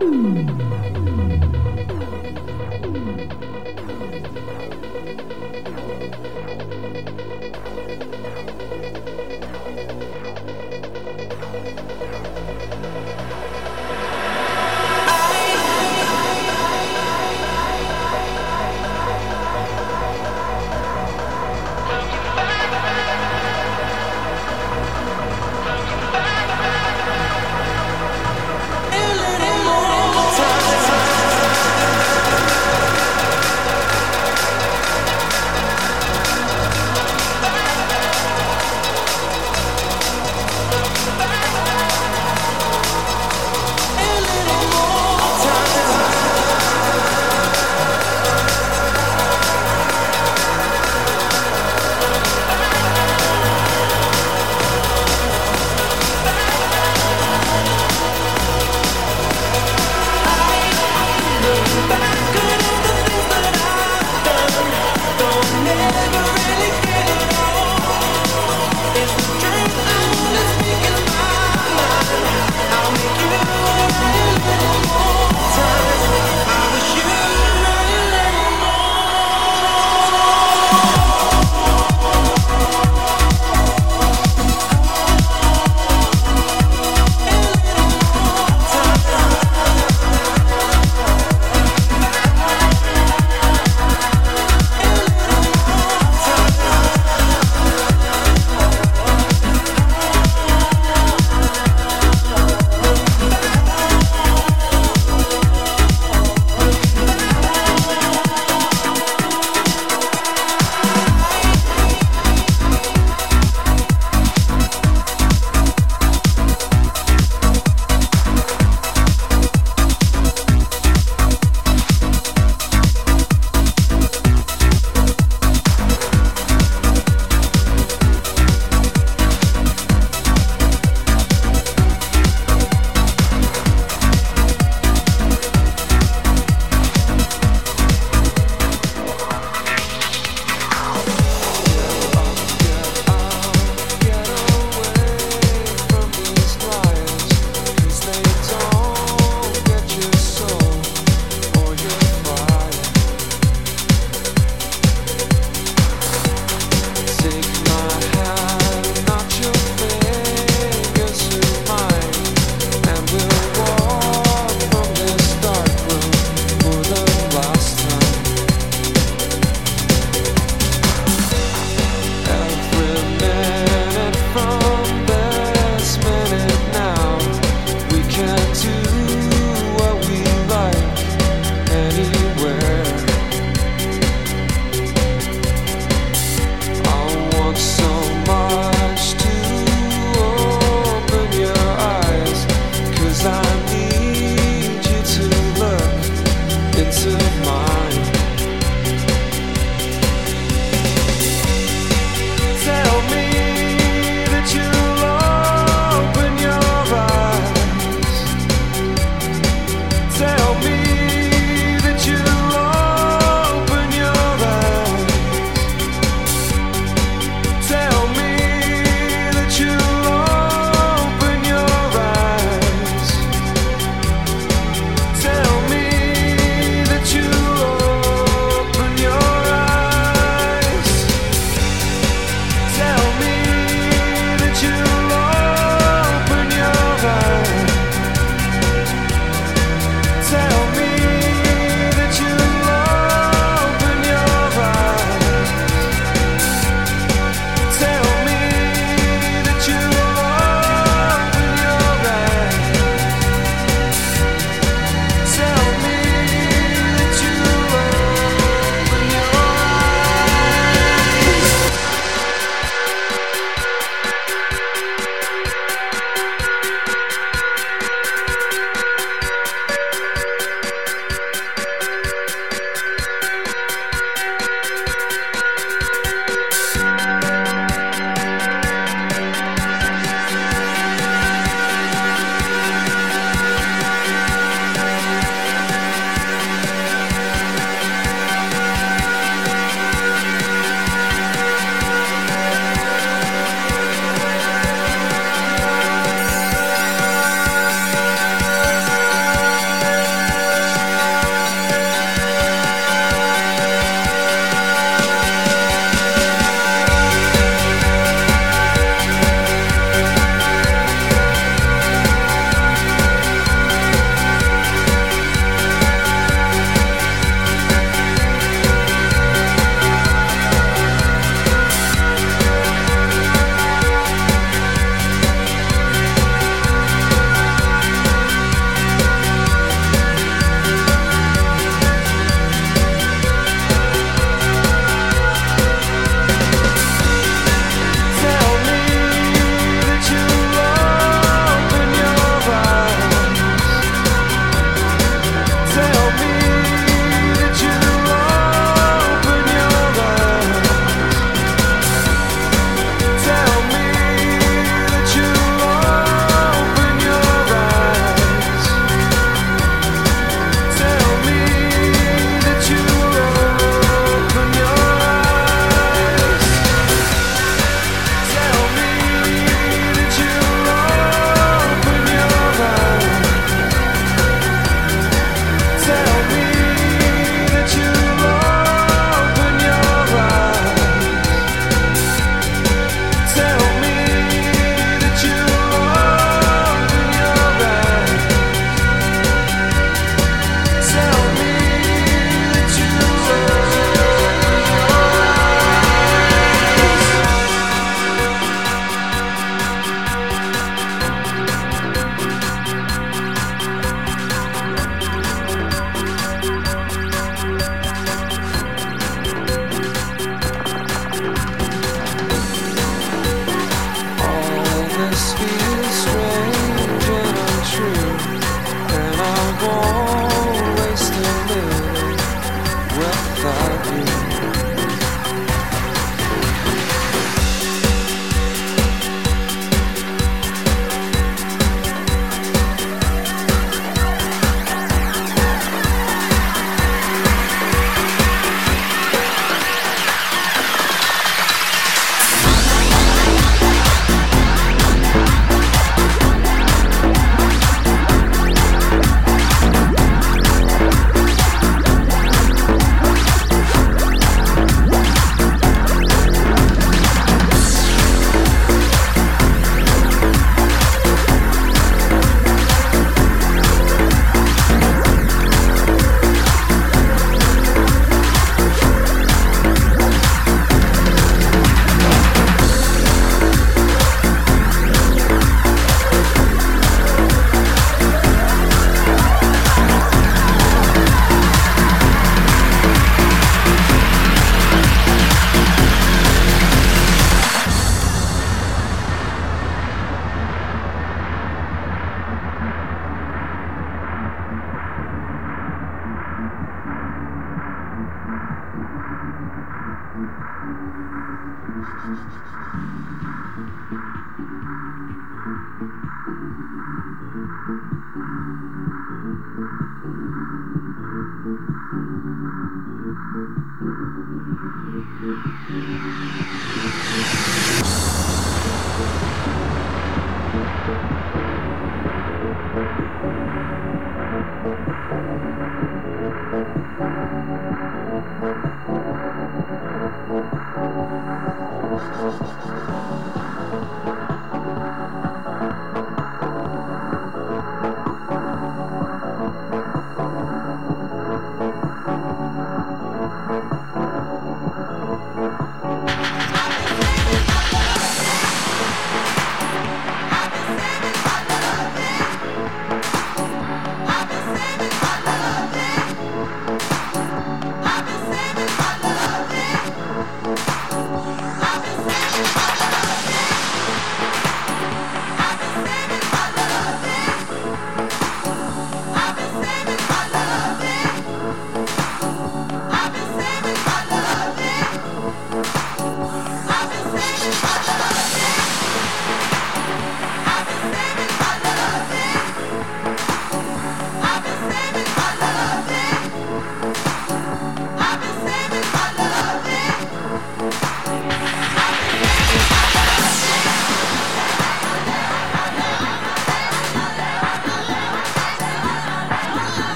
うん。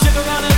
Mickey. I'm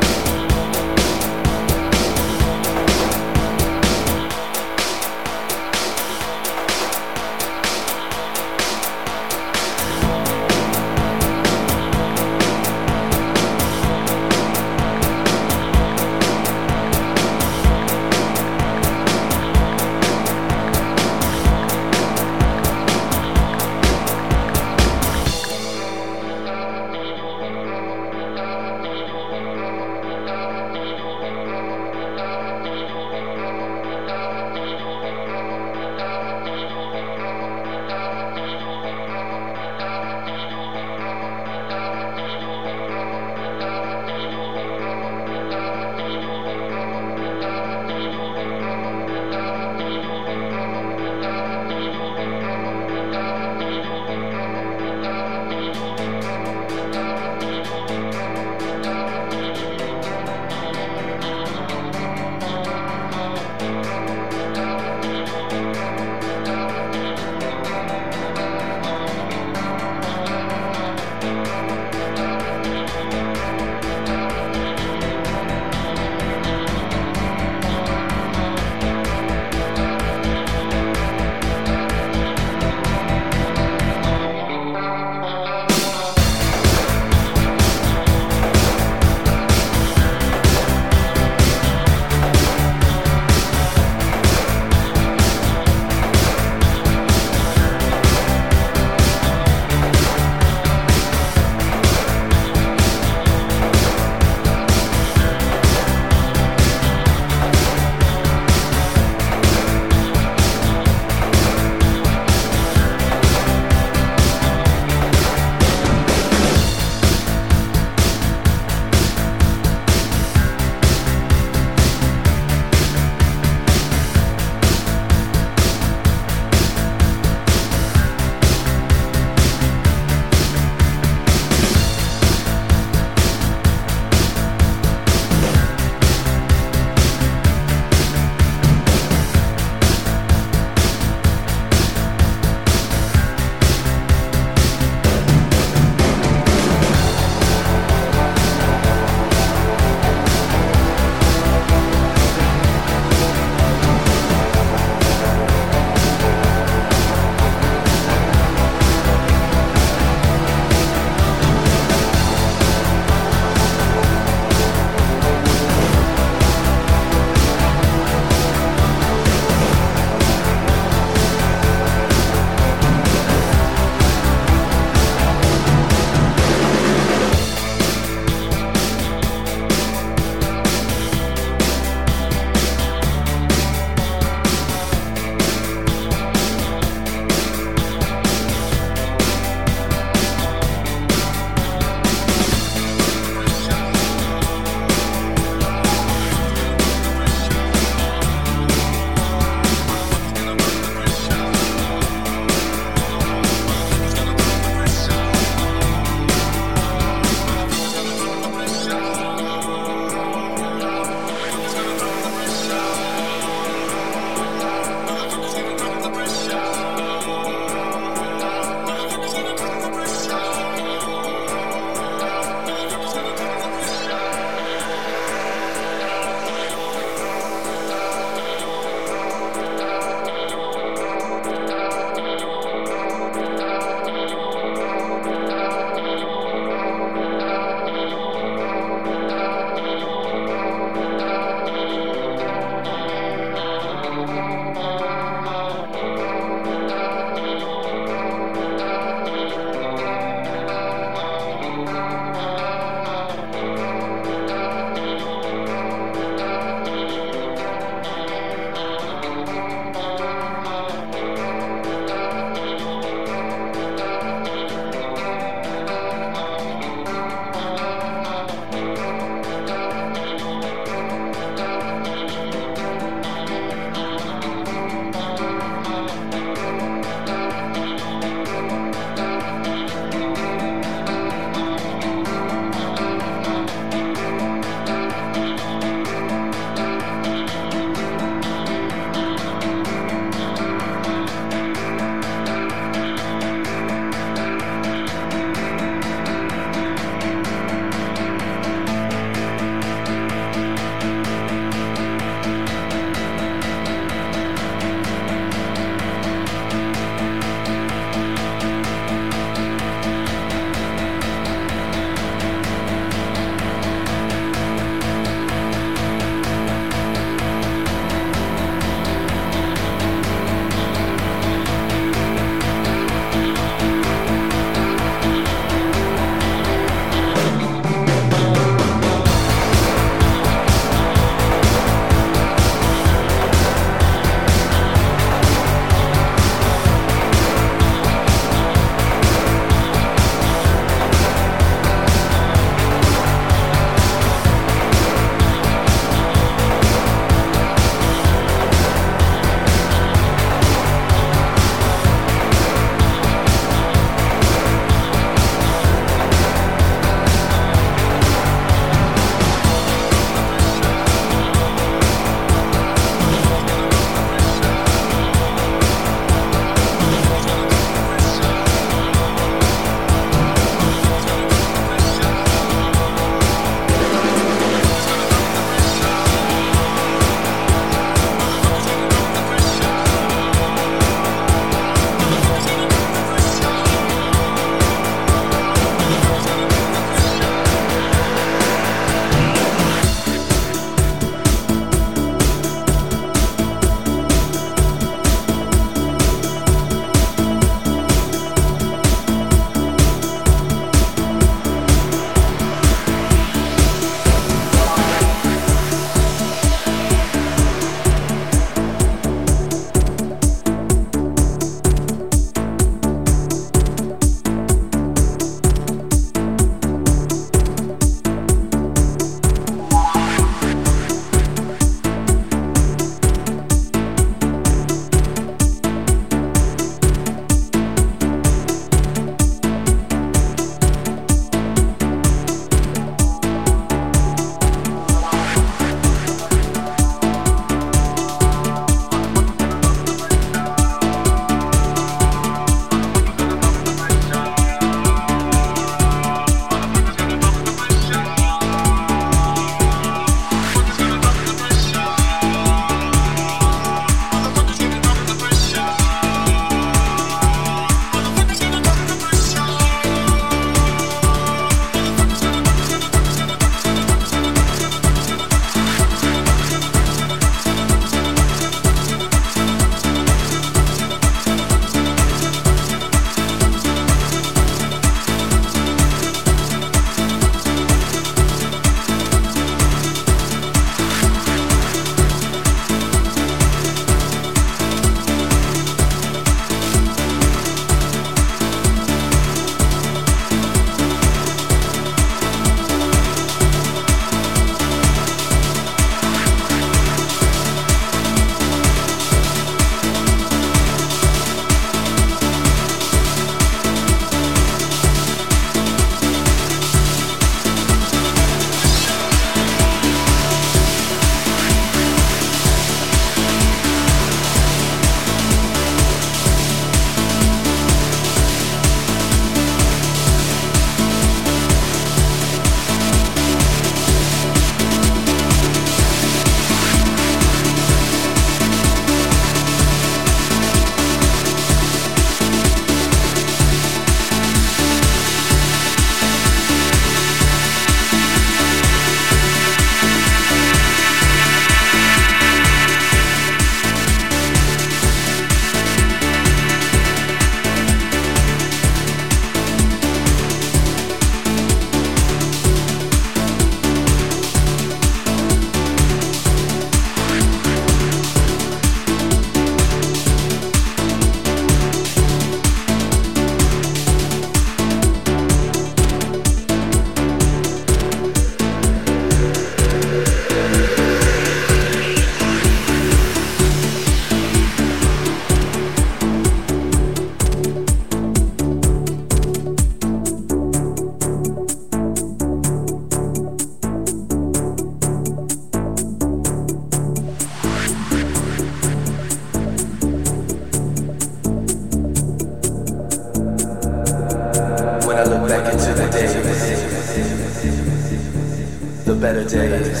days.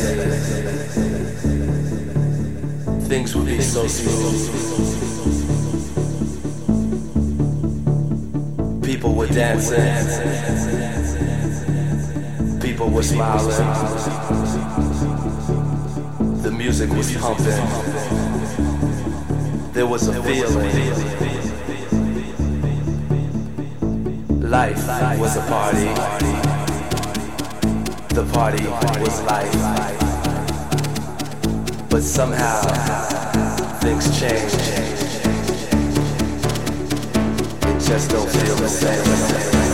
Things would be so smooth. People were dancing. People were smiling. The music was pumping. There was a feeling. Life was a party. The party was life. But somehow things change. It just don't feel the same.